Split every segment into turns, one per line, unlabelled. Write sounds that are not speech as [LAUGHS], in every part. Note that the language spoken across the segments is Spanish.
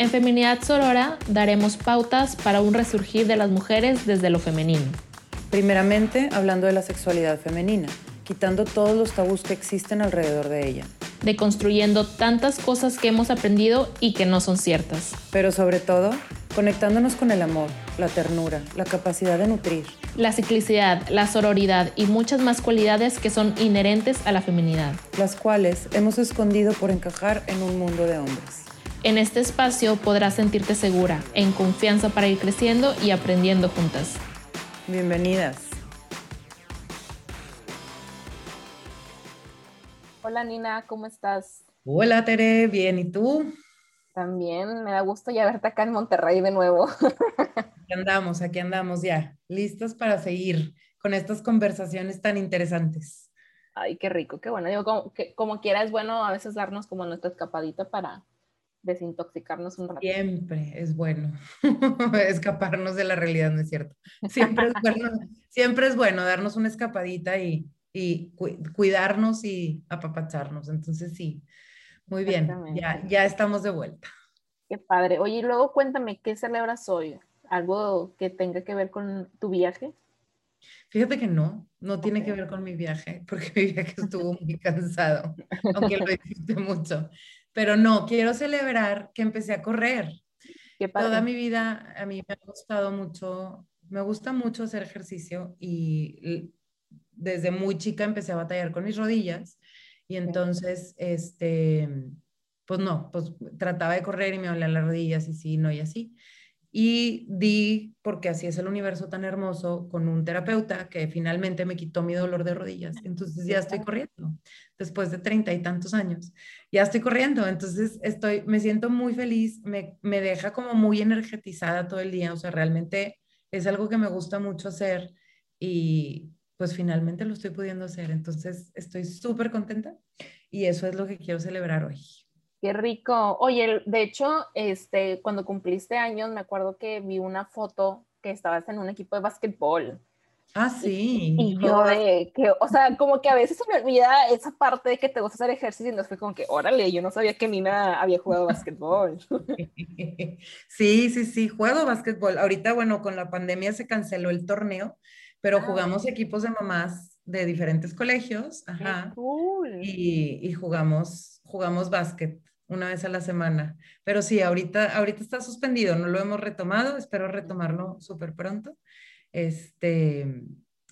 En Feminidad Sorora daremos pautas para un resurgir de las mujeres desde lo femenino.
Primeramente, hablando de la sexualidad femenina, quitando todos los tabús que existen alrededor de ella.
Deconstruyendo tantas cosas que hemos aprendido y que no son ciertas.
Pero sobre todo, conectándonos con el amor, la ternura, la capacidad de nutrir.
La ciclicidad, la sororidad y muchas más cualidades que son inherentes a la feminidad.
Las cuales hemos escondido por encajar en un mundo de hombres.
En este espacio podrás sentirte segura, en confianza para ir creciendo y aprendiendo juntas.
Bienvenidas.
Hola Nina, ¿cómo estás?
Hola Tere, bien, ¿y tú?
También, me da gusto ya verte acá en Monterrey de nuevo. [LAUGHS]
Aquí andamos, aquí andamos ya, listos para seguir con estas conversaciones tan interesantes.
Ay, qué rico, qué bueno. Digo, como, que, como quiera es bueno a veces darnos como nuestra escapadita para, desintoxicarnos un rato.
Siempre es bueno [LAUGHS] escaparnos de la realidad, ¿no es cierto? Siempre es bueno, siempre es bueno darnos una escapadita y, y cuidarnos y apapacharnos. Entonces sí, muy bien, ya, ya estamos de vuelta.
Qué padre. Oye, y luego cuéntame, ¿qué celebras hoy? ¿Algo que tenga que ver con tu viaje?
Fíjate que no, no tiene que ver con mi viaje, porque [LAUGHS] mi viaje estuvo muy cansado, aunque lo disfruté mucho. Pero no, quiero celebrar que empecé a correr. Toda mi vida a mí me ha gustado mucho, me gusta mucho hacer ejercicio y desde muy chica empecé a batallar con mis rodillas y entonces, este, pues no, pues trataba de correr y me dolían las rodillas y sí, no y así y di, porque así es el universo tan hermoso, con un terapeuta que finalmente me quitó mi dolor de rodillas. [LAUGHS] Entonces ya estoy corriendo, después de treinta y tantos años, ya estoy corriendo. Entonces estoy, me siento muy feliz, me, me deja como muy energetizada todo el día, o sea, realmente es algo que me gusta mucho hacer y pues finalmente lo estoy pudiendo hacer. Entonces estoy súper contenta y eso es lo que quiero celebrar hoy.
Qué rico. Oye, de hecho, este, cuando cumpliste años, me acuerdo que vi una foto que estabas en un equipo de básquetbol.
Ah, sí.
Y, yo de que, o sea, como que a veces se me olvida esa parte de que te gusta hacer ejercicio y no fue como que, órale, yo no sabía que Nina había jugado básquetbol. [LAUGHS]
Sí, sí, sí, juego básquetbol. Ahorita, bueno, con la pandemia se canceló el torneo, pero ah. jugamos equipos de mamás de diferentes colegios, ajá. Cool. Y, y jugamos, jugamos básquet una vez a la semana. Pero sí, ahorita, ahorita está suspendido, no lo hemos retomado, espero retomarlo súper pronto. Este,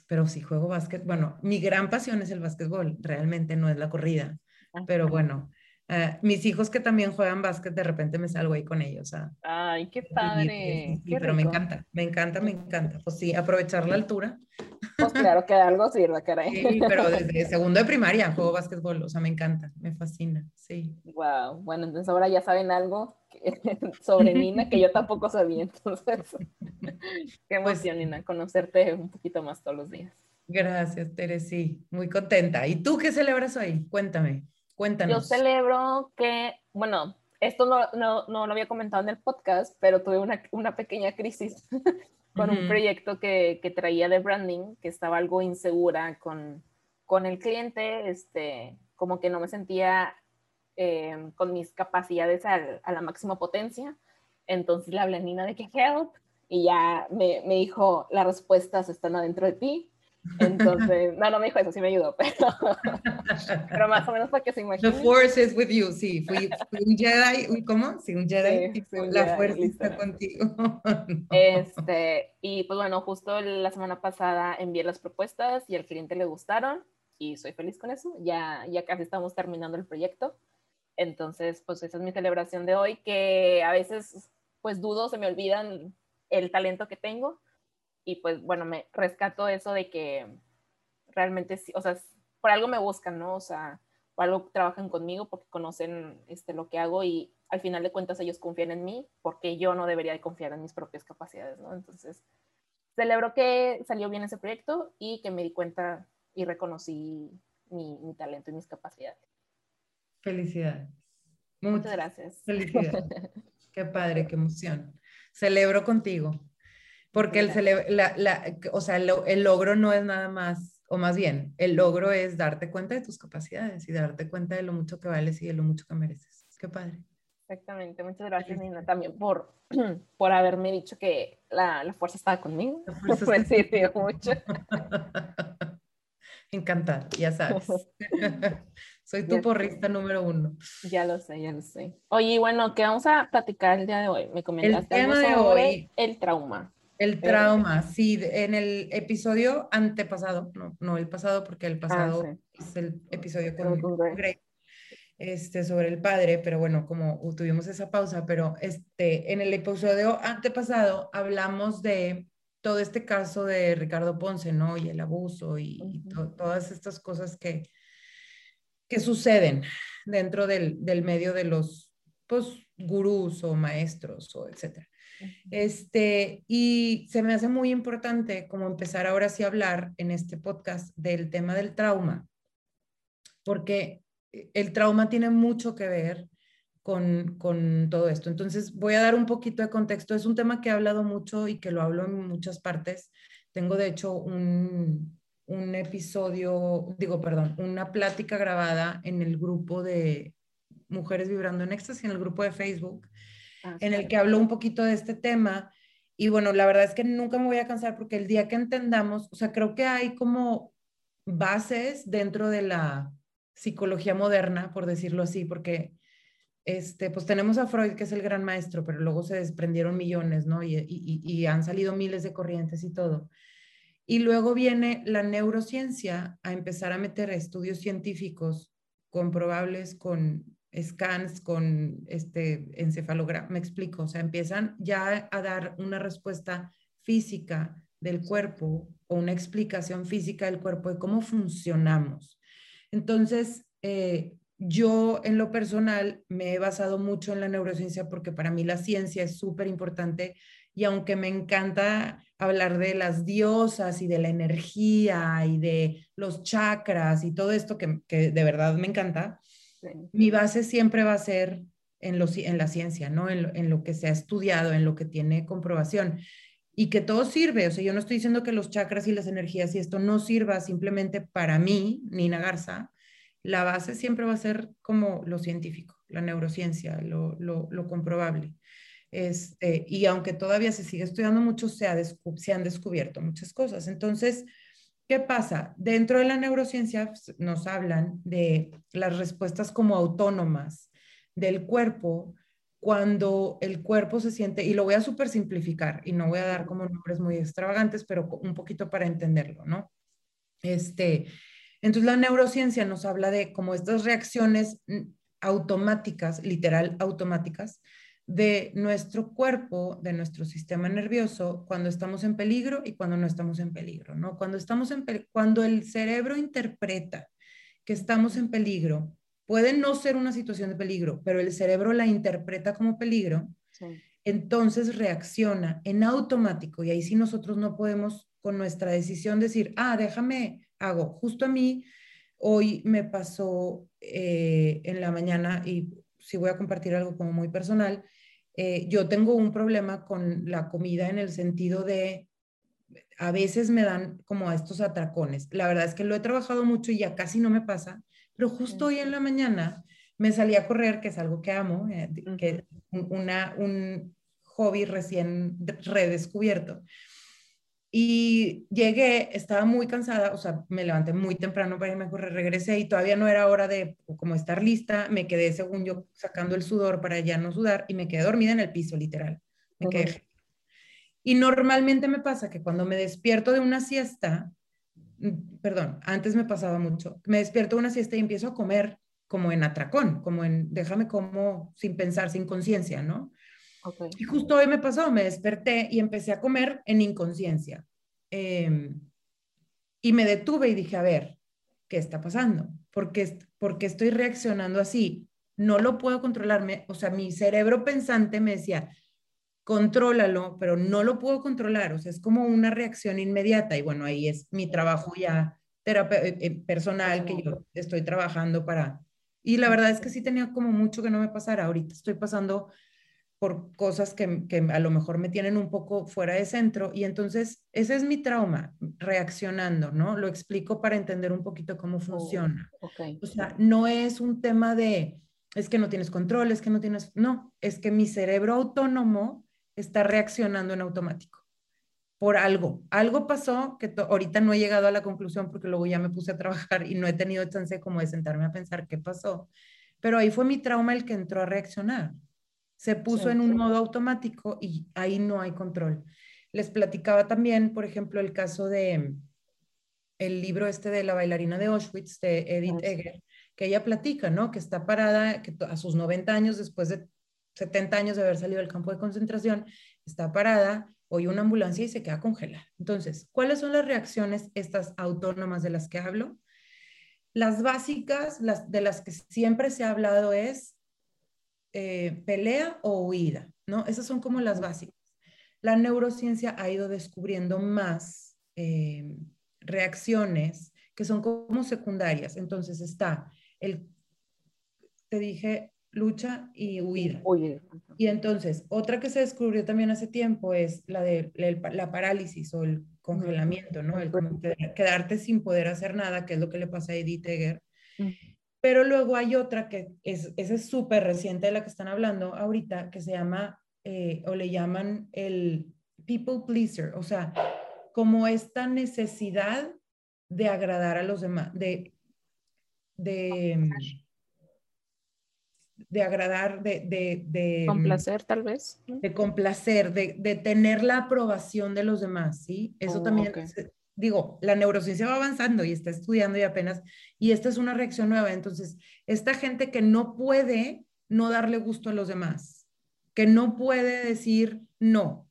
pero sí juego básquet. Bueno, mi gran pasión es el básquetbol, realmente no es la corrida. Pero bueno, eh, mis hijos que también juegan básquet, de repente me salgo ahí con ellos.
Ay, qué padre.
pero me encanta, me encanta, me encanta. Pues sí, aprovechar la altura.
Pues claro que algo sirva, caray.
Sí, pero [LAUGHS] desde segundo de primaria juego básquetbol, o sea, me encanta, me fascina, sí.
Wow, bueno, entonces ahora ya saben algo [LAUGHS] sobre Nina que yo tampoco sabía, entonces, [LAUGHS] qué pues emoción, Nina, conocerte un poquito más todos los días.
Gracias, Tere, sí, muy contenta. ¿Y tú qué celebras hoy? Cuéntame. Cuéntanos.
Yo celebro que, bueno, esto no, no, no, lo había comentado en el podcast, pero tuve una, una pequeña crisis [LAUGHS] con un proyecto que, que, traía de branding, que estaba algo insegura con, con el cliente, este, como que no me sentía eh, con mis capacidades a, a la máxima potencia. Entonces le hablé a Nina de que help y ya me, me dijo, las respuestas están adentro de ti entonces, no, no me dijo eso, sí me ayudó, [LAUGHS] pero, pero más o menos para que se imagine.
The force is with you, sí, fui, un Jedi, ¿cómo? Sí, un Jedi, la fuerza está contigo. [LAUGHS]
Este, y pues bueno, justo la semana pasada envié las propuestas y al cliente le gustaron y soy feliz con eso, ya, ya casi estamos terminando el proyecto. Entonces, pues esa es mi celebración de hoy, que a veces pues dudo, se me olvidan el talento que tengo, y pues bueno, me rescato eso de que realmente, sí, o sea, por algo me buscan, ¿no? O sea, por algo trabajan conmigo porque conocen este, lo que hago y al final de cuentas ellos confían en mí porque yo no debería de confiar en mis propias capacidades, ¿no? Entonces, celebro que salió bien ese proyecto y que me di cuenta y reconocí mi, mi talento y mis capacidades.
Felicidades.
Muchas gracias.
Felicidades. [LAUGHS] qué padre, qué emoción. Celebro contigo. Porque el, la, la, o sea, el, logro no es nada más, o más bien, el logro es darte cuenta de tus capacidades y darte cuenta de lo mucho que vales y de lo mucho que mereces. Qué padre.
Exactamente, muchas gracias Nina también por, [CLEARS THROAT] por haberme dicho que la, la fuerza estaba conmigo. La [LAUGHS] fuerza mucho. [LAUGHS]
Encantada, ya sabes. [LAUGHS] Soy tu porrista número uno.
Ya lo sé, ya lo sé. Oye, bueno, ¿qué vamos a platicar el día de hoy? Me comentaste
el tema de hoy,
el trauma.
El eh, trauma, sí, en el episodio antepasado, no, no el pasado, porque el ah, pasado es el episodio con, Greg, este, sobre el padre, pero bueno, como tuvimos esa pausa, pero este, en el episodio antepasado hablamos de todo este caso de Ricardo Ponce, ¿no? Y el abuso y, todas estas cosas que, que suceden dentro del, del medio de los pues, gurús o maestros o etcétera. Este, y se me hace muy importante como empezar ahora sí a hablar en este podcast del tema del trauma, porque el trauma tiene mucho que ver con, con, todo esto. Entonces, voy a dar un poquito de contexto. Es un tema que he hablado mucho y que lo hablo en muchas partes. Tengo, de hecho, un, un episodio, digo, perdón, una plática grabada en el grupo de Mujeres Vibrando en Éxtasis, en el grupo de Facebook, ah, en el que hablo un poquito de este tema. Y bueno, la verdad es que nunca me voy a cansar porque el día que entendamos, o sea, creo que hay como bases dentro de la psicología moderna, por decirlo así, porque este, pues tenemos a Freud, que es el gran maestro, pero luego se desprendieron millones, ¿no? Y, y, y han salido miles de corrientes y todo. Y luego viene la neurociencia a empezar a meter estudios científicos comprobables con scans, con este encefalograma, me explico, o sea, empiezan ya a dar una respuesta física del cuerpo o una explicación física del cuerpo de cómo funcionamos. Entonces, eh, yo en lo personal me he basado mucho en la neurociencia porque para mí la ciencia es súper importante y aunque me encanta hablar de las diosas y de la energía y de los chakras y todo esto que, de verdad me encanta, mi base siempre va a ser en, en la ciencia, ¿no? En lo, en lo, que se ha estudiado, en lo que tiene comprobación. Y que todo sirve, o sea, yo no estoy diciendo que los chakras y las energías y esto no sirva simplemente para mí, Nina Garza, la base siempre va a ser como lo científico, la neurociencia, lo, lo, lo comprobable. Este, y aunque todavía se sigue estudiando mucho, se, se han descubierto muchas cosas. Entonces, ¿qué pasa? Dentro de la neurociencia nos hablan de las respuestas como autónomas del cuerpo cuando el cuerpo se siente, y lo voy a super simplificar y no voy a dar como nombres muy extravagantes, pero un poquito para entenderlo, ¿no? Este, entonces la neurociencia nos habla de como estas reacciones automáticas, literal automáticas, de nuestro cuerpo, de nuestro sistema nervioso, cuando estamos en peligro y cuando no estamos en peligro, ¿no? Cuando, estamos en cuando el cerebro interpreta que estamos en peligro, puede no ser una situación de peligro, pero el cerebro la interpreta como peligro, entonces reacciona en automático y ahí sí nosotros no podemos con nuestra decisión decir, ah, déjame, hago. Justo a mí, hoy me pasó eh, en la mañana y si voy a compartir algo como muy personal, eh, yo tengo un problema con la comida en el sentido de, a veces me dan como a estos atracones. La verdad es que lo he trabajado mucho y ya casi no me pasa, pero justo hoy en la mañana me salí a correr, que es algo que amo, eh, que una, un hobby recién redescubierto. Y llegué, estaba muy cansada, o sea, me levanté muy temprano para irme a correr, regresé y todavía no era hora de como estar lista, me quedé según yo sacando el sudor para ya no sudar y me quedé dormida en el piso, literal. Me quedé. Y normalmente me pasa que cuando me despierto de una siesta, mm, perdón, antes me pasaba mucho, me despierto de una siesta y empiezo a comer como en atracón, como en déjame como sin pensar, sin conciencia, ¿no? Y justo hoy me pasó, me desperté y empecé a comer en inconsciencia. Em, y me detuve y dije, a ver, ¿qué está pasando? ¿Por qué, estoy reaccionando así? No lo puedo controlarme. O sea, mi cerebro pensante me decía, contrólalo, pero no lo puedo controlar. O sea, es como una reacción inmediata. Y bueno, ahí es mi trabajo ya eh, eh, personal que yo estoy trabajando para... Y la verdad es que sí tenía como mucho que no me pasara. Ahorita estoy pasando por cosas que, que, a lo mejor me tienen un poco fuera de centro y entonces ese es mi trauma, reaccionando, ¿no? Lo explico para entender un poquito cómo oh, funciona. O sea, no es un tema de es que no tienes control, es que no tienes, no, es que mi cerebro autónomo está reaccionando en automático por algo. Algo pasó que ahorita no he llegado a la conclusión porque luego ya me puse a trabajar y no he tenido chance como de sentarme a pensar qué pasó. Pero ahí fue mi trauma el que entró a reaccionar. Se puso en un modo automático y ahí no hay control. Les platicaba también, por ejemplo, el caso de el libro este de la bailarina de Auschwitz, de Edith Egger, que ella platica, ¿no? Que está parada, que a sus 90 años, después de 70 años de haber salido del campo de concentración, está parada, oye una ambulancia y se queda congelada. Entonces, ¿cuáles son las reacciones estas autónomas de las que hablo? Las básicas, las de las que siempre se ha hablado es eh, pelea o huida, ¿no? Esas son como las básicas. La neurociencia ha ido descubriendo más eh, reacciones que son como secundarias. Entonces está el, te dije, lucha y huida. Y entonces, otra que se descubrió también hace tiempo es la de la, parálisis o el congelamiento, ¿no? El quedarte sin poder hacer nada, que es lo que le pasa a Edith Egger. Pero luego hay otra que es, esa es súper reciente de la que están hablando ahorita, que se llama, eh, o le llaman el people pleaser, o sea, como esta necesidad de agradar a los demás, de, de, de agradar, de, de, de
complacer tal vez.
De complacer, de, de, tener la aprobación de los demás, ¿sí? Eso oh, también, digo, la neurociencia va avanzando y está estudiando y apenas, y esta es una reacción nueva. Entonces, esta gente que no puede no darle gusto a los demás, que no puede decir no,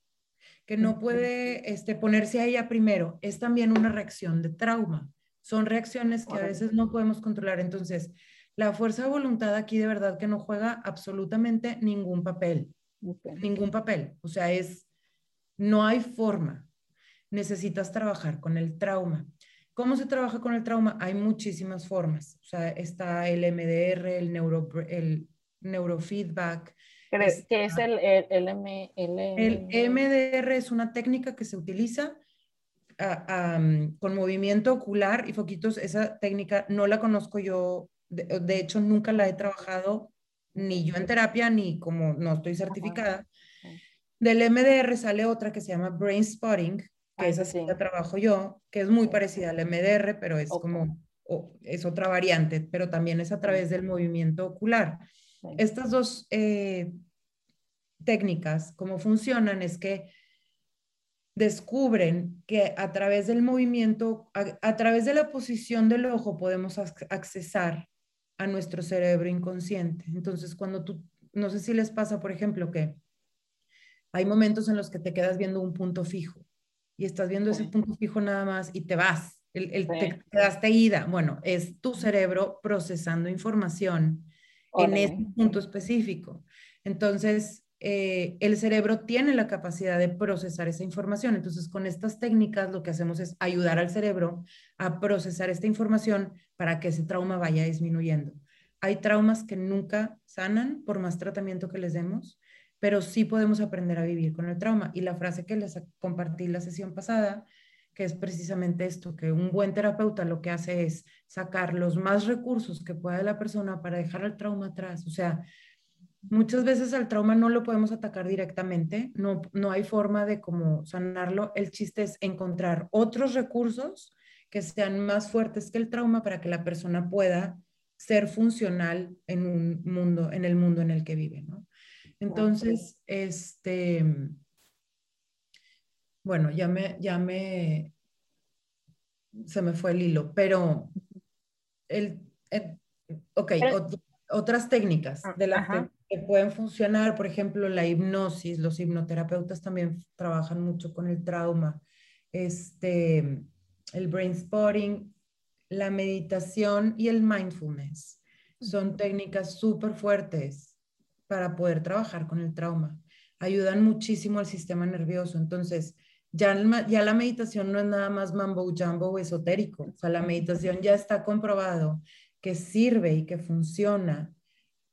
que no puede este, ponerse a ella primero, es también una reacción de trauma. Son reacciones que a veces no podemos controlar. Entonces, la fuerza de voluntad aquí de verdad que no juega absolutamente ningún papel. Ningún papel. O sea, es, no hay forma. Necesitas trabajar con el trauma. ¿Cómo se trabaja con el trauma? Hay muchísimas formas. O sea, está el MDR, el, neuro, el neurofeedback.
¿Qué es el, el, el,
el, MDR es una técnica que se utiliza con movimiento ocular y foquitos. Esa técnica no la conozco yo de, hecho, nunca la he trabajado ni yo en terapia, ni como no estoy certificada. Del MDR sale otra que se llama Brain Spotting, que esa sí la trabajo yo, que es muy parecida al MDR, pero es como, es otra variante, pero también es a través del movimiento ocular. Estas dos eh, técnicas, cómo funcionan, es que descubren que a través del movimiento, a, través de la posición del ojo podemos accesar a nuestro cerebro inconsciente. Entonces, cuando tú, no sé si les pasa, por ejemplo, que hay momentos en los que te quedas viendo un punto fijo y estás viendo ese punto fijo nada más y te vas, el, el te quedaste ida. Bueno, es tu cerebro procesando información en ese punto específico. Entonces, eh, el cerebro tiene la capacidad de procesar esa información. Entonces, con estas técnicas lo que hacemos es ayudar al cerebro a procesar esta información para que ese trauma vaya disminuyendo. Hay traumas que nunca sanan por más tratamiento que les demos, pero sí podemos aprender a vivir con el trauma. Y la frase que les compartí la sesión pasada, que es precisamente esto, que un buen terapeuta lo que hace es sacar los más recursos que pueda la persona para dejar el trauma atrás. O sea, muchas veces al trauma no lo podemos atacar directamente, no, no hay forma de cómo sanarlo. El chiste es encontrar otros recursos que sean más fuertes que el trauma para que la persona pueda ser funcional en un mundo, en el mundo en el que vive, ¿no? Entonces, este, bueno, ya me, ya me, se me fue el hilo, pero el, ok, otras técnicas ah, de las que, que, pueden funcionar, por ejemplo, la hipnosis, los hipnoterapeutas también trabajan mucho con el trauma, este, el brain spotting, la meditación y el mindfulness. Son técnicas súper fuertes para poder trabajar con el trauma. Ayudan muchísimo al sistema nervioso. Entonces, ya, ya la meditación no es nada más mambo jumbo o esotérico. O sea, la meditación ya está comprobado que sirve y que funciona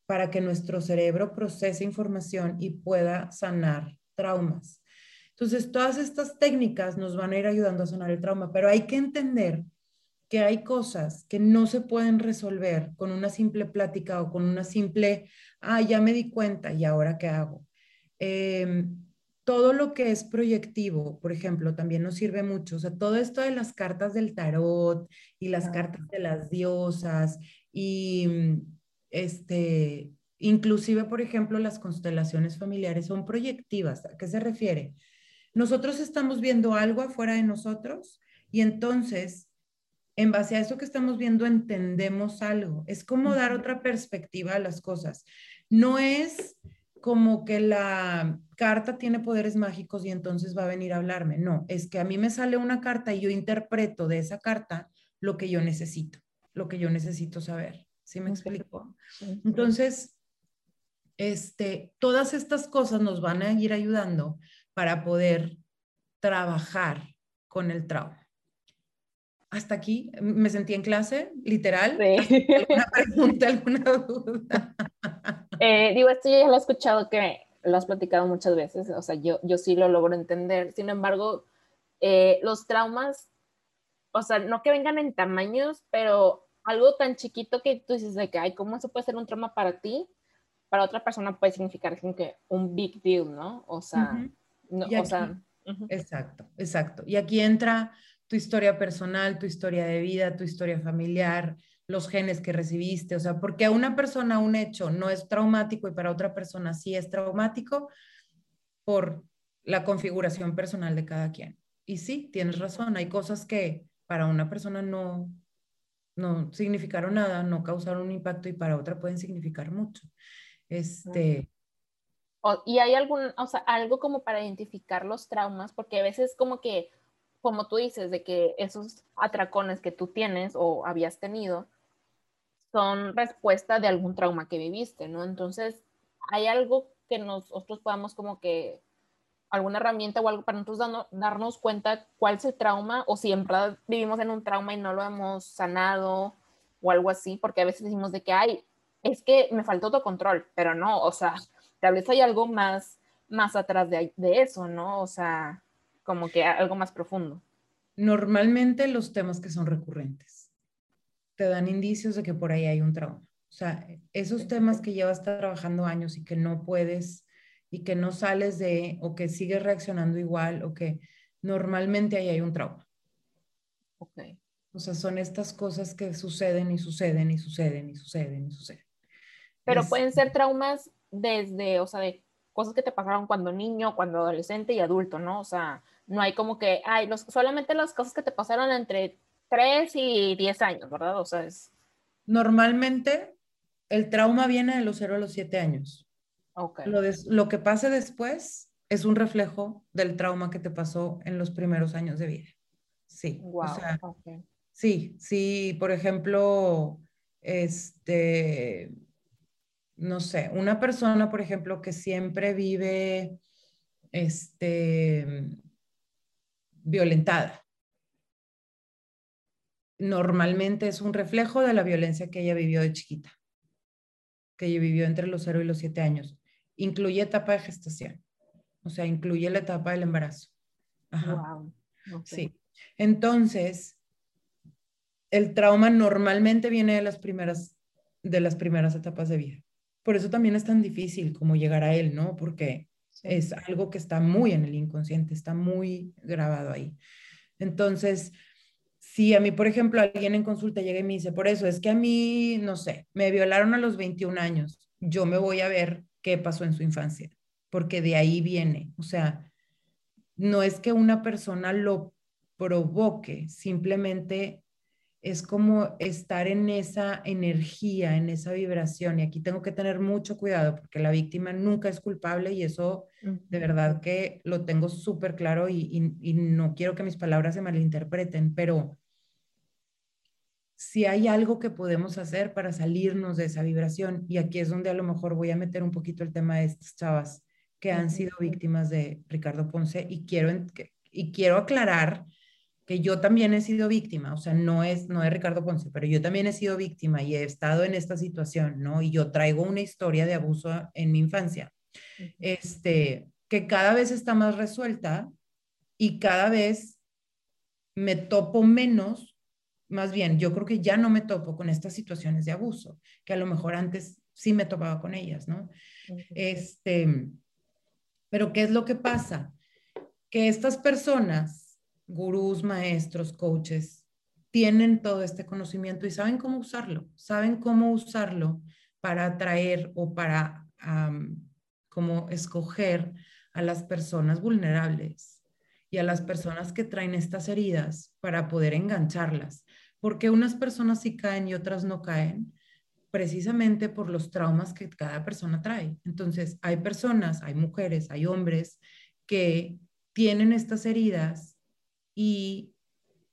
para que nuestro cerebro procese información y pueda sanar traumas. Entonces, todas estas técnicas nos van a ir ayudando a sanar el trauma, pero hay que entender que hay cosas que no se pueden resolver con una simple plática o con una simple, ah, ya me di cuenta y ahora qué hago. Em, todo lo que es proyectivo, por ejemplo, también nos sirve mucho. O sea, todo esto de las cartas del tarot y las cartas de las diosas y este, inclusive, por ejemplo, las constelaciones familiares son proyectivas. ¿A qué se refiere? Nosotros estamos viendo algo afuera de nosotros y entonces en base a eso que estamos viendo entendemos algo. Es como dar otra perspectiva a las cosas. No es como que la carta tiene poderes mágicos y entonces va a venir a hablarme. No, es que a mí me sale una carta y yo interpreto de esa carta lo que yo necesito, lo que yo necesito saber. ¿Sí me explico? Entonces, este, todas estas cosas nos van a ir ayudando para poder trabajar con el trauma hasta aquí me sentí en clase, literal. ¿Alguna [LAUGHS] pregunta, alguna duda? [LAUGHS]
Eh, digo, esto yo ya lo he escuchado que lo has platicado muchas veces, o sea, yo, yo sí lo logro entender. Sin embargo, eh, los traumas, o sea, no que vengan en tamaños, pero algo tan chiquito que tú dices de que, ay, ¿cómo eso puede ser un trauma para ti? Para otra persona puede significar que un big deal, ¿no? O sea, no, o sea
Exacto, exacto. Y aquí entra tu historia personal, tu historia de vida, tu historia familiar, los genes que recibiste, o sea, porque a una persona un hecho no es traumático y para otra persona sí es traumático por la configuración personal de cada quien. Y sí, tienes razón, hay cosas que para una persona no, no significaron nada, no causaron un impacto y para otra pueden significar mucho. Este,
y hay algún, o sea, algo como para identificar los traumas, porque a veces como que como tú dices, de que esos atracones que tú tienes o habías tenido son respuesta de algún trauma que viviste, ¿no? Entonces, hay algo que nosotros podamos como que, alguna herramienta o algo para nosotros darnos, cuenta cuál es el trauma o si en verdad vivimos en un trauma y no lo hemos sanado o algo así, porque a veces decimos de que, ay, es que me faltó autocontrol, pero no, o sea, tal vez hay algo más, más atrás de, de eso, ¿no? O sea, como que algo más profundo.
Normalmente los temas que son recurrentes te dan indicios de que por ahí hay un trauma. O sea, esos temas que llevas trabajando años y que no puedes y que no sales de o que sigues reaccionando igual o que normalmente ahí hay un trauma.
Ok.
O sea, son estas cosas que suceden y suceden y suceden y suceden y suceden.
Pero pueden ser traumas desde, o sea, de cosas que te pasaron cuando niño, cuando adolescente y adulto, ¿no? O sea, no hay como que, ay, los, solamente las cosas que te pasaron entre 3 y 10 años, ¿verdad? O sea, es...
Normalmente el trauma viene de los 0 a los 7 años.
Okay.
Lo, lo que pase después es un reflejo del trauma que te pasó en los primeros años de vida. Sí.
Wow.
O sea, Sí, sí, por ejemplo, este, no sé, una persona, por ejemplo, que siempre vive, este, violentada. Normalmente es un reflejo de la violencia que ella vivió de chiquita, que ella vivió entre los 0 y los 7 años. Incluye etapa de gestación, o sea, incluye la etapa del embarazo.
Wow.
Sí. Entonces, el trauma normalmente viene de las primeras de las primeras etapas de vida. Por eso también es tan difícil como llegar a él, ¿no? Porque es algo que está muy en el inconsciente, está muy grabado ahí. Entonces, si a mí, por ejemplo, alguien en consulta llega y me dice, por eso es que a mí, no sé, me violaron a los 21 años, yo me voy a ver qué pasó en su infancia, porque de ahí viene. O sea, no es que una persona lo provoque, simplemente es como estar en esa energía, en esa vibración. Y aquí tengo que tener mucho cuidado porque la víctima nunca es culpable y eso de verdad que lo tengo súper claro y, no quiero que mis palabras se malinterpreten, pero si hay algo que podemos hacer para salirnos de esa vibración, y aquí es donde a lo mejor voy a meter un poquito el tema de estas chavas que han sido víctimas de Ricardo Ponce y quiero, y quiero aclarar que yo también he sido víctima, o sea, no es, no es Ricardo Ponce, pero yo también he sido víctima y he estado en esta situación, ¿no? Y yo traigo una historia de abuso en mi infancia, este, que cada vez está más resuelta y cada vez me topo menos, más bien, yo creo que ya no me topo con estas situaciones de abuso, que a lo mejor antes sí me topaba con ellas, ¿no? Este, pero ¿qué es lo que pasa? Que estas personas, gurús, maestros, coaches, tienen todo este conocimiento y saben cómo usarlo, saben cómo usarlo para atraer o para como escoger a las personas vulnerables y a las personas que traen estas heridas para poder engancharlas. Porque unas personas sí caen y otras no caen, precisamente por los traumas que cada persona trae. Entonces, hay personas, hay mujeres, hay hombres que tienen estas heridas y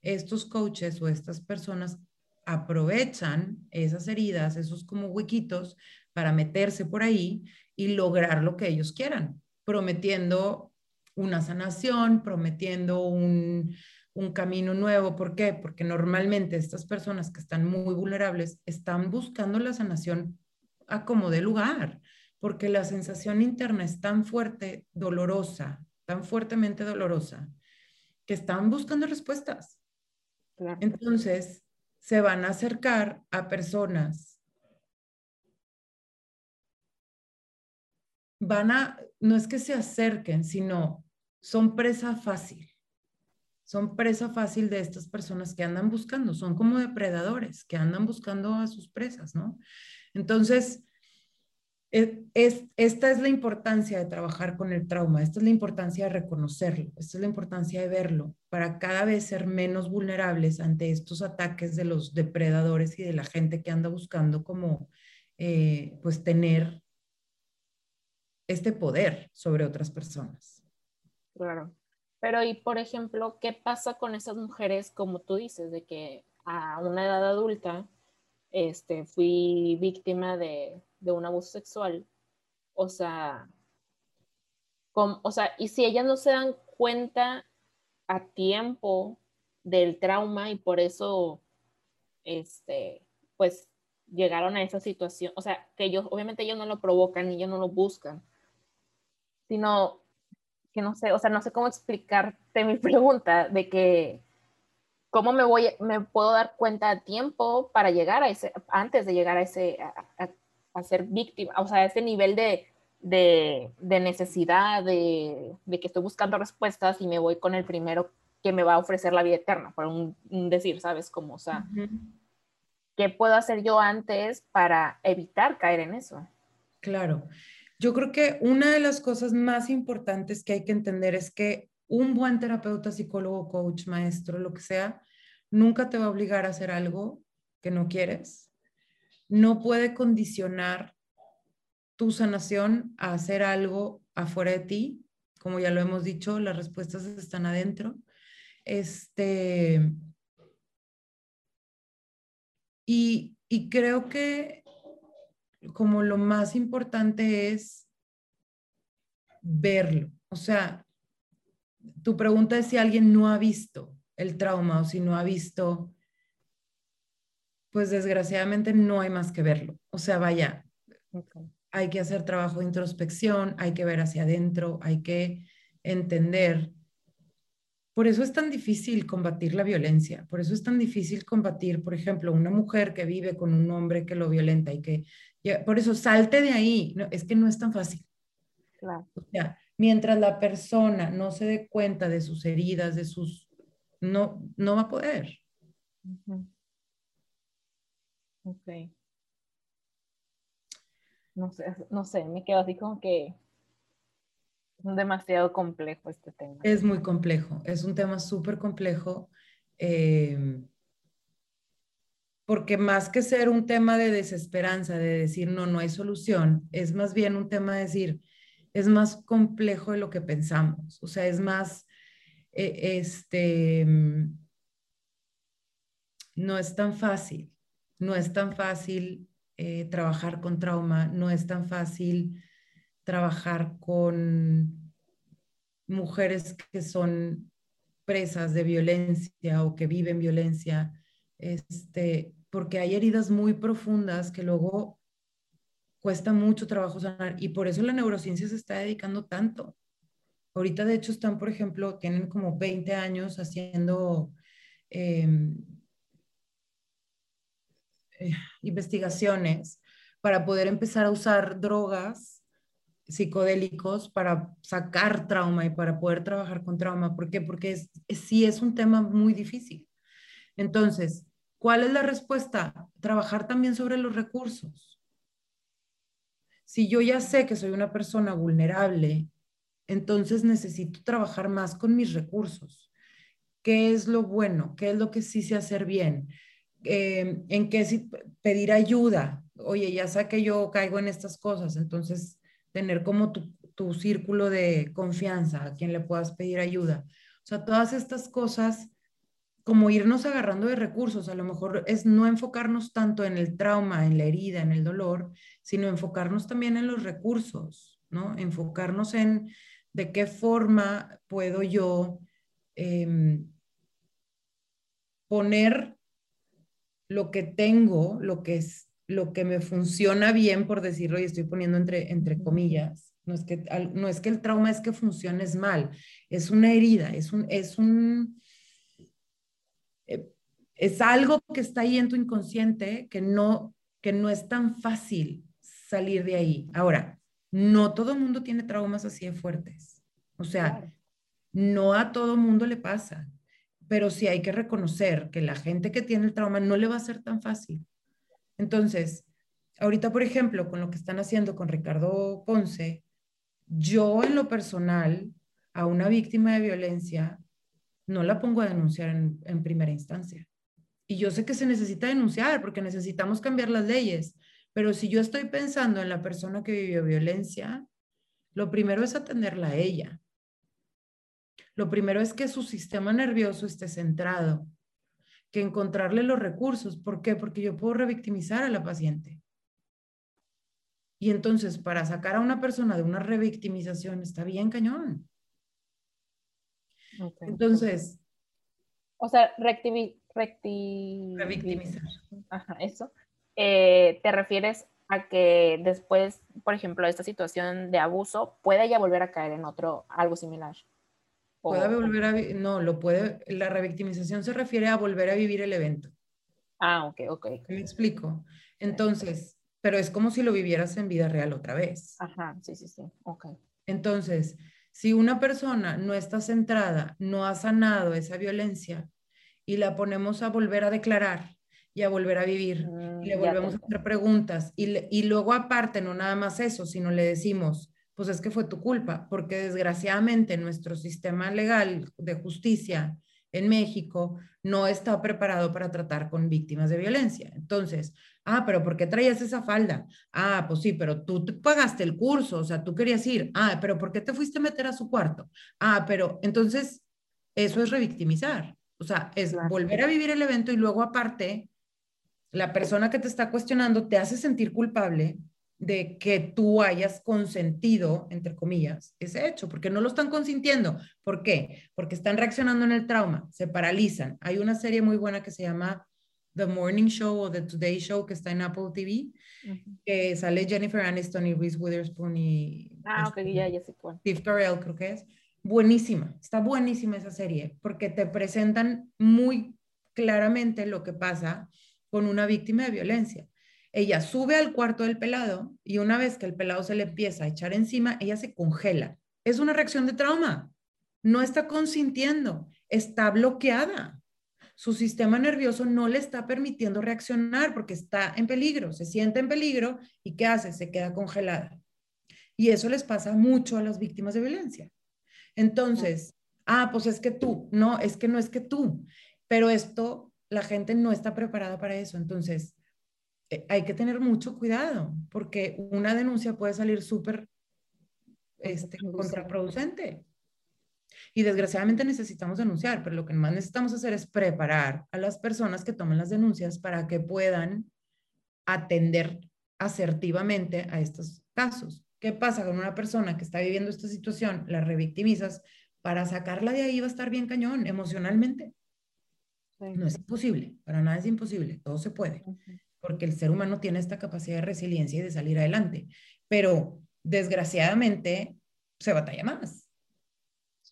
estos coaches o estas personas aprovechan esas heridas, esos como huequitos, para meterse por ahí y lograr lo que ellos quieran, prometiendo una sanación, prometiendo un, un camino nuevo. ¿Por qué? Porque normalmente estas personas que están muy vulnerables están buscando la sanación a como de lugar, porque la sensación interna es tan fuerte, dolorosa, tan fuertemente dolorosa, que están buscando respuestas. Entonces, se van a acercar a personas. Van a, no es que se acerquen, sino son presa fácil son presa fácil de estas personas que andan buscando, son como depredadores que andan buscando a sus presas, ¿no? Entonces, es, esta es la importancia de trabajar con el trauma, esta es la importancia de reconocerlo, esta es la importancia de verlo para cada vez ser menos vulnerables ante estos ataques de los depredadores y de la gente que anda buscando como, eh, pues, tener este poder sobre otras personas.
Claro. Pero, y por ejemplo, ¿qué pasa con esas mujeres, como tú dices, de que a una edad adulta este, fui víctima de, un abuso sexual? O sea, o sea, y si ellas no se dan cuenta a tiempo del trauma y por eso, este, pues llegaron a esa situación, o sea, que ellos, obviamente ellos no lo provocan y ellos no lo buscan, sino que no sé, o sea, no sé cómo explicarte mi [LAUGHS] pregunta de que cómo me voy, me puedo dar cuenta a tiempo para llegar a ese, antes de llegar a ese, a, ser víctima, o sea, a ese nivel de, de, de necesidad, de, de, que estoy buscando respuestas y me voy con el primero que me va a ofrecer la vida eterna, por un, decir, ¿sabes? Como, o sea, ¿qué puedo hacer yo antes para evitar caer en eso?
Claro. Yo creo que una de las cosas más importantes que hay que entender es que un buen terapeuta, psicólogo, coach, maestro, lo que sea, nunca te va a obligar a hacer algo que no quieres. No puede condicionar tu sanación a hacer algo afuera de ti. Como ya lo hemos dicho, las respuestas están adentro. Este, y, y creo que como lo más importante es verlo. O sea, tu pregunta es si alguien no ha visto el trauma o si no ha visto, pues desgraciadamente no hay más que verlo. O sea, vaya, hay que hacer trabajo de introspección, hay que ver hacia adentro, hay que entender por eso es tan difícil combatir la violencia, por eso es tan difícil combatir, por ejemplo, una mujer que vive con un hombre que lo violenta y que, por eso salte de ahí, es que no es tan fácil. Claro. O sea, mientras la persona no se dé cuenta de sus heridas, de sus, no, no va a poder.
Ok. No sé, no sé, me quedo así como que es demasiado complejo este tema.
Es muy complejo, es un tema súper complejo. Eh, porque más que ser un tema de desesperanza, de decir no, no hay solución, es más bien un tema de decir, es más complejo de lo que pensamos. O sea, es más, eh, este, no es tan fácil, no es tan fácil eh, trabajar con trauma, no es tan fácil trabajar con mujeres que son presas de violencia o que viven violencia, este, porque hay heridas muy profundas que luego cuesta mucho trabajo sanar y por eso la neurociencia se está dedicando tanto. Ahorita de hecho están, por ejemplo, tienen como 20 años haciendo em, eh, investigaciones para poder empezar a usar drogas psicodélicos para sacar trauma y para poder trabajar con trauma. ¿Por qué? Porque es, sí es un tema muy difícil. Entonces, ¿cuál es la respuesta? Trabajar también sobre los recursos. Si yo ya sé que soy una persona vulnerable, entonces necesito trabajar más con mis recursos. ¿Qué es lo bueno? ¿Qué es lo que sí sé hacer bien? Eh, ¿En qué pedir ayuda? Oye, ya sé que yo caigo en estas cosas, entonces tener como tu, tu círculo de confianza a quien le puedas pedir ayuda. O sea, todas estas cosas, como irnos agarrando de recursos, a lo mejor es no enfocarnos tanto en el trauma, en la herida, en el dolor, sino enfocarnos también en los recursos, ¿no? Enfocarnos en de qué forma puedo yo em, poner lo que tengo, lo que es lo que me funciona bien, por decirlo, y estoy poniendo entre, entre comillas, no es, que, no es que el trauma es que funciones mal, es una herida, es un, es un, eh, es algo que está ahí en tu inconsciente que no, que no es tan fácil salir de ahí. Ahora, no todo mundo tiene traumas así de fuertes. O sea, no a todo mundo le pasa, pero sí hay que reconocer que la gente que tiene el trauma no le va a ser tan fácil. Entonces, ahorita, por ejemplo, con lo que están haciendo con Ricardo Ponce, yo en lo personal, a una víctima de violencia, no la pongo a denunciar en, primera instancia. Y yo sé que se necesita denunciar porque necesitamos cambiar las leyes, pero si yo estoy pensando en la persona que vivió violencia, lo primero es atenderla a ella. Lo primero es que su sistema nervioso esté centrado, que encontrarle los recursos. ¿Por qué? Porque yo puedo revictimizar a la paciente. Y entonces, para sacar a una persona de una revictimización, está bien cañón. Entonces.
O sea, revictimizar. Ajá, eso. Eh, ¿Te refieres a que después, por ejemplo, esta situación de abuso, puede ya volver a caer en otro, algo similar?
Puede volver a no, lo puede, la revictimización se refiere a volver a vivir el evento.
Ah, ok, ok.
¿Me explico? Entonces, pero es como si lo vivieras en vida real otra vez.
Ajá, sí, sí, sí, ok.
Entonces, si una persona no está centrada, no ha sanado esa violencia y la ponemos a volver a declarar y a volver a vivir, y le mm, volvemos a hacer preguntas y, y luego aparte, no nada más eso, sino le decimos, pues es que fue tu culpa, porque desgraciadamente nuestro sistema legal de justicia en México no está preparado para tratar con víctimas de violencia. Entonces, ah, pero ¿por qué traías esa falda? Ah, pues sí, pero tú te pagaste el curso, o sea, tú querías ir. Ah, pero ¿por qué te fuiste a meter a su cuarto? Ah, pero entonces, eso es revictimizar. O sea, es volver a vivir el evento y luego aparte, la persona que te está cuestionando te hace sentir culpable de que tú hayas consentido, entre comillas, ese hecho, porque no lo están consintiendo. ¿Por qué? Porque están reaccionando en el trauma, se paralizan. Hay una serie muy buena que se llama The Morning Show o The Today Show que está en Apple TV, que sale Jennifer Aniston y Reese Witherspoon y
ah, okay, ya, ya sé
Steve Carell creo que es. Buenísima, está buenísima esa serie porque te presentan muy claramente lo que pasa con una víctima de violencia ella sube al cuarto del pelado y una vez que el pelado se le empieza a echar encima, ella se congela. Es una reacción de trauma. No está consintiendo, está bloqueada. Su sistema nervioso no le está permitiendo reaccionar porque está en peligro, se siente en peligro y ¿qué hace? Se queda congelada. Y eso les pasa mucho a las víctimas de violencia. Entonces, ah, pues es que tú, no, es que no es que tú, pero esto, la gente no está preparada para eso. Entonces, hay que tener mucho cuidado porque una denuncia puede salir súper este, contraproducente. Y desgraciadamente necesitamos denunciar, pero lo que más necesitamos hacer es preparar a las personas que toman las denuncias para que puedan atender asertivamente a estos casos. ¿Qué pasa con una persona que está viviendo esta situación? La revictimizas, para sacarla de ahí va a estar bien cañón emocionalmente. No es imposible, para nada es imposible, todo se puede porque el ser humano tiene esta capacidad de resiliencia y de salir adelante, pero desgraciadamente se batalla más.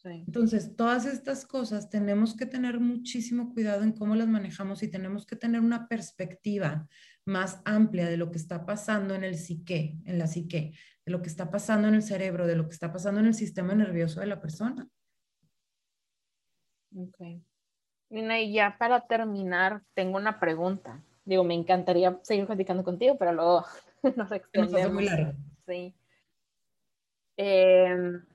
Entonces, todas estas cosas tenemos que tener muchísimo cuidado en cómo las manejamos y tenemos que tener una perspectiva más amplia de lo que está pasando en el psique, en la psique, de lo que está pasando en el cerebro, de lo que está pasando en el sistema nervioso de la persona.
Ok. Nina, y ya para terminar, tengo una pregunta. Digo, me encantaría seguir platicando contigo, pero luego [LAUGHS] nos extendemos. Muy largo. Sí. Em,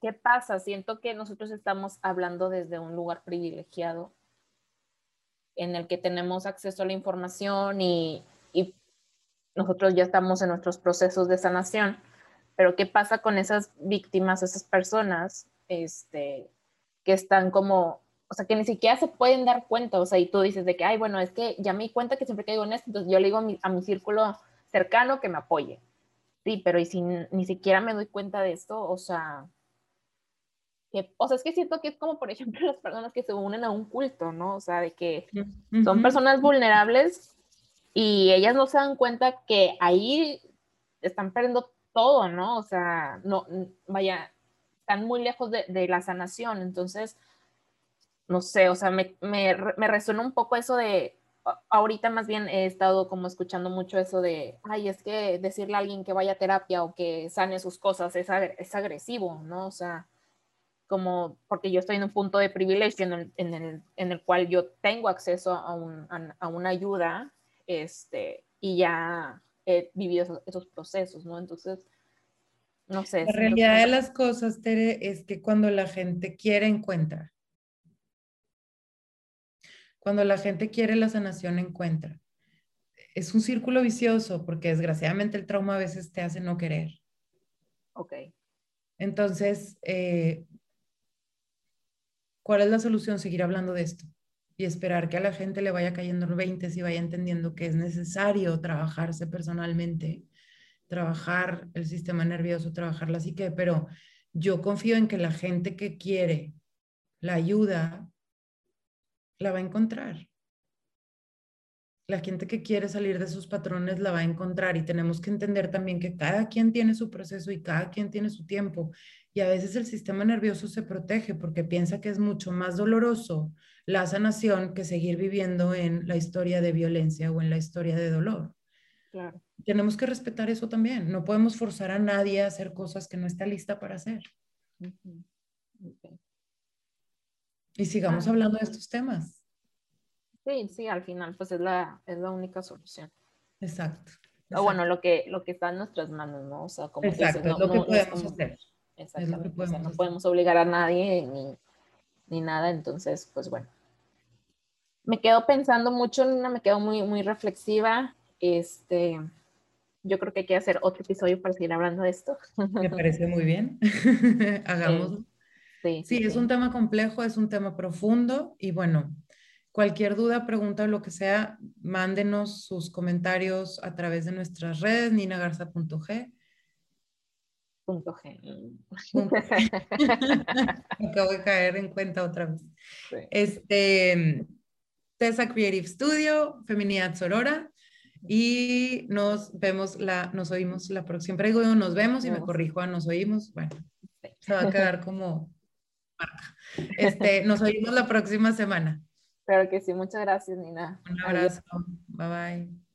¿Qué pasa? Siento que nosotros estamos hablando desde un lugar privilegiado en el que tenemos acceso a la información y, y nosotros ya estamos en nuestros procesos de sanación. Pero ¿qué pasa con esas víctimas, esas personas este, que están como o sea, que ni siquiera se pueden dar cuenta, o sea, y tú dices de que, ay, bueno, es que ya me di cuenta que siempre caigo en esto, entonces yo le digo a mi, a mi círculo cercano que me apoye. Sí, pero y si ni siquiera me doy cuenta de esto, o sea, que, o sea, es que siento que es como, por ejemplo, [LAUGHS] las personas que se unen a un culto, ¿no? O sea, de que son personas vulnerables y ellas no se dan cuenta que ahí están perdiendo todo, ¿no? O sea, no, vaya, están muy lejos de, de la sanación, entonces no sé, o sea, me, me, me resuena un poco eso de, ahorita más bien he estado como escuchando mucho eso de, ay, es que decirle a alguien que vaya a terapia o que sane sus cosas es, es agresivo, ¿no? O sea, como porque yo estoy en un punto de privilegio en el, en el, en el cual yo tengo acceso a, un, a, una ayuda, este, y ya he vivido esos, esos procesos, ¿no? Entonces, no sé.
La realidad de las cosas, Tere, es que cuando la gente quiere, encuentra. Cuando la gente quiere la sanación, encuentra. Es un círculo vicioso porque desgraciadamente el trauma a veces te hace no querer.
Ok.
Entonces, eh, ¿cuál es la solución? Seguir hablando de esto y esperar que a la gente le vaya cayendo 20 y vaya entendiendo que es necesario trabajarse personalmente, trabajar el sistema nervioso, trabajar la psique, pero yo confío en que la gente que quiere la ayuda la va a encontrar. La gente que quiere salir de sus patrones la va a encontrar y tenemos que entender también que cada quien tiene su proceso y cada quien tiene su tiempo. Y a veces el sistema nervioso se protege porque piensa que es mucho más doloroso la sanación que seguir viviendo en la historia de violencia o en la historia de dolor.
Claro.
Tenemos que respetar eso también. No podemos forzar a nadie a hacer cosas que no está lista para hacer. Y sigamos ah. hablando de estos temas.
Sí, sí, al final pues es la, es la única solución.
Exacto.
O bueno, lo que, lo que está en nuestras manos, ¿no? O sea, como
exacto, es lo que podemos hacer.
Exactamente. no podemos obligar a nadie ni, ni, nada, entonces, pues bueno. Me quedo pensando mucho, me quedo muy, muy reflexiva. Este, yo creo que hay que hacer otro episodio para seguir hablando de esto.
Me parece muy bien. [LAUGHS] Hagámoslo. Sí, es un tema complejo, es un tema profundo y bueno, cualquier duda, pregunta o lo que sea, mándenos sus comentarios a través de nuestras redes, ninagarza.g.
Punto G. [LAUGHS] [LAUGHS]
Acabo de caer en cuenta otra vez. Este, Tessa Creative Studio, Feminidad Sorora. Y nos vemos, la, nos oímos la próxima. Siempre digo, nos vemos y me corrijo a nos oímos. Bueno, se va a quedar [LAUGHS] como este, nos oímos la próxima semana.
Claro que sí, muchas gracias, Nina.
Un abrazo. Bye bye.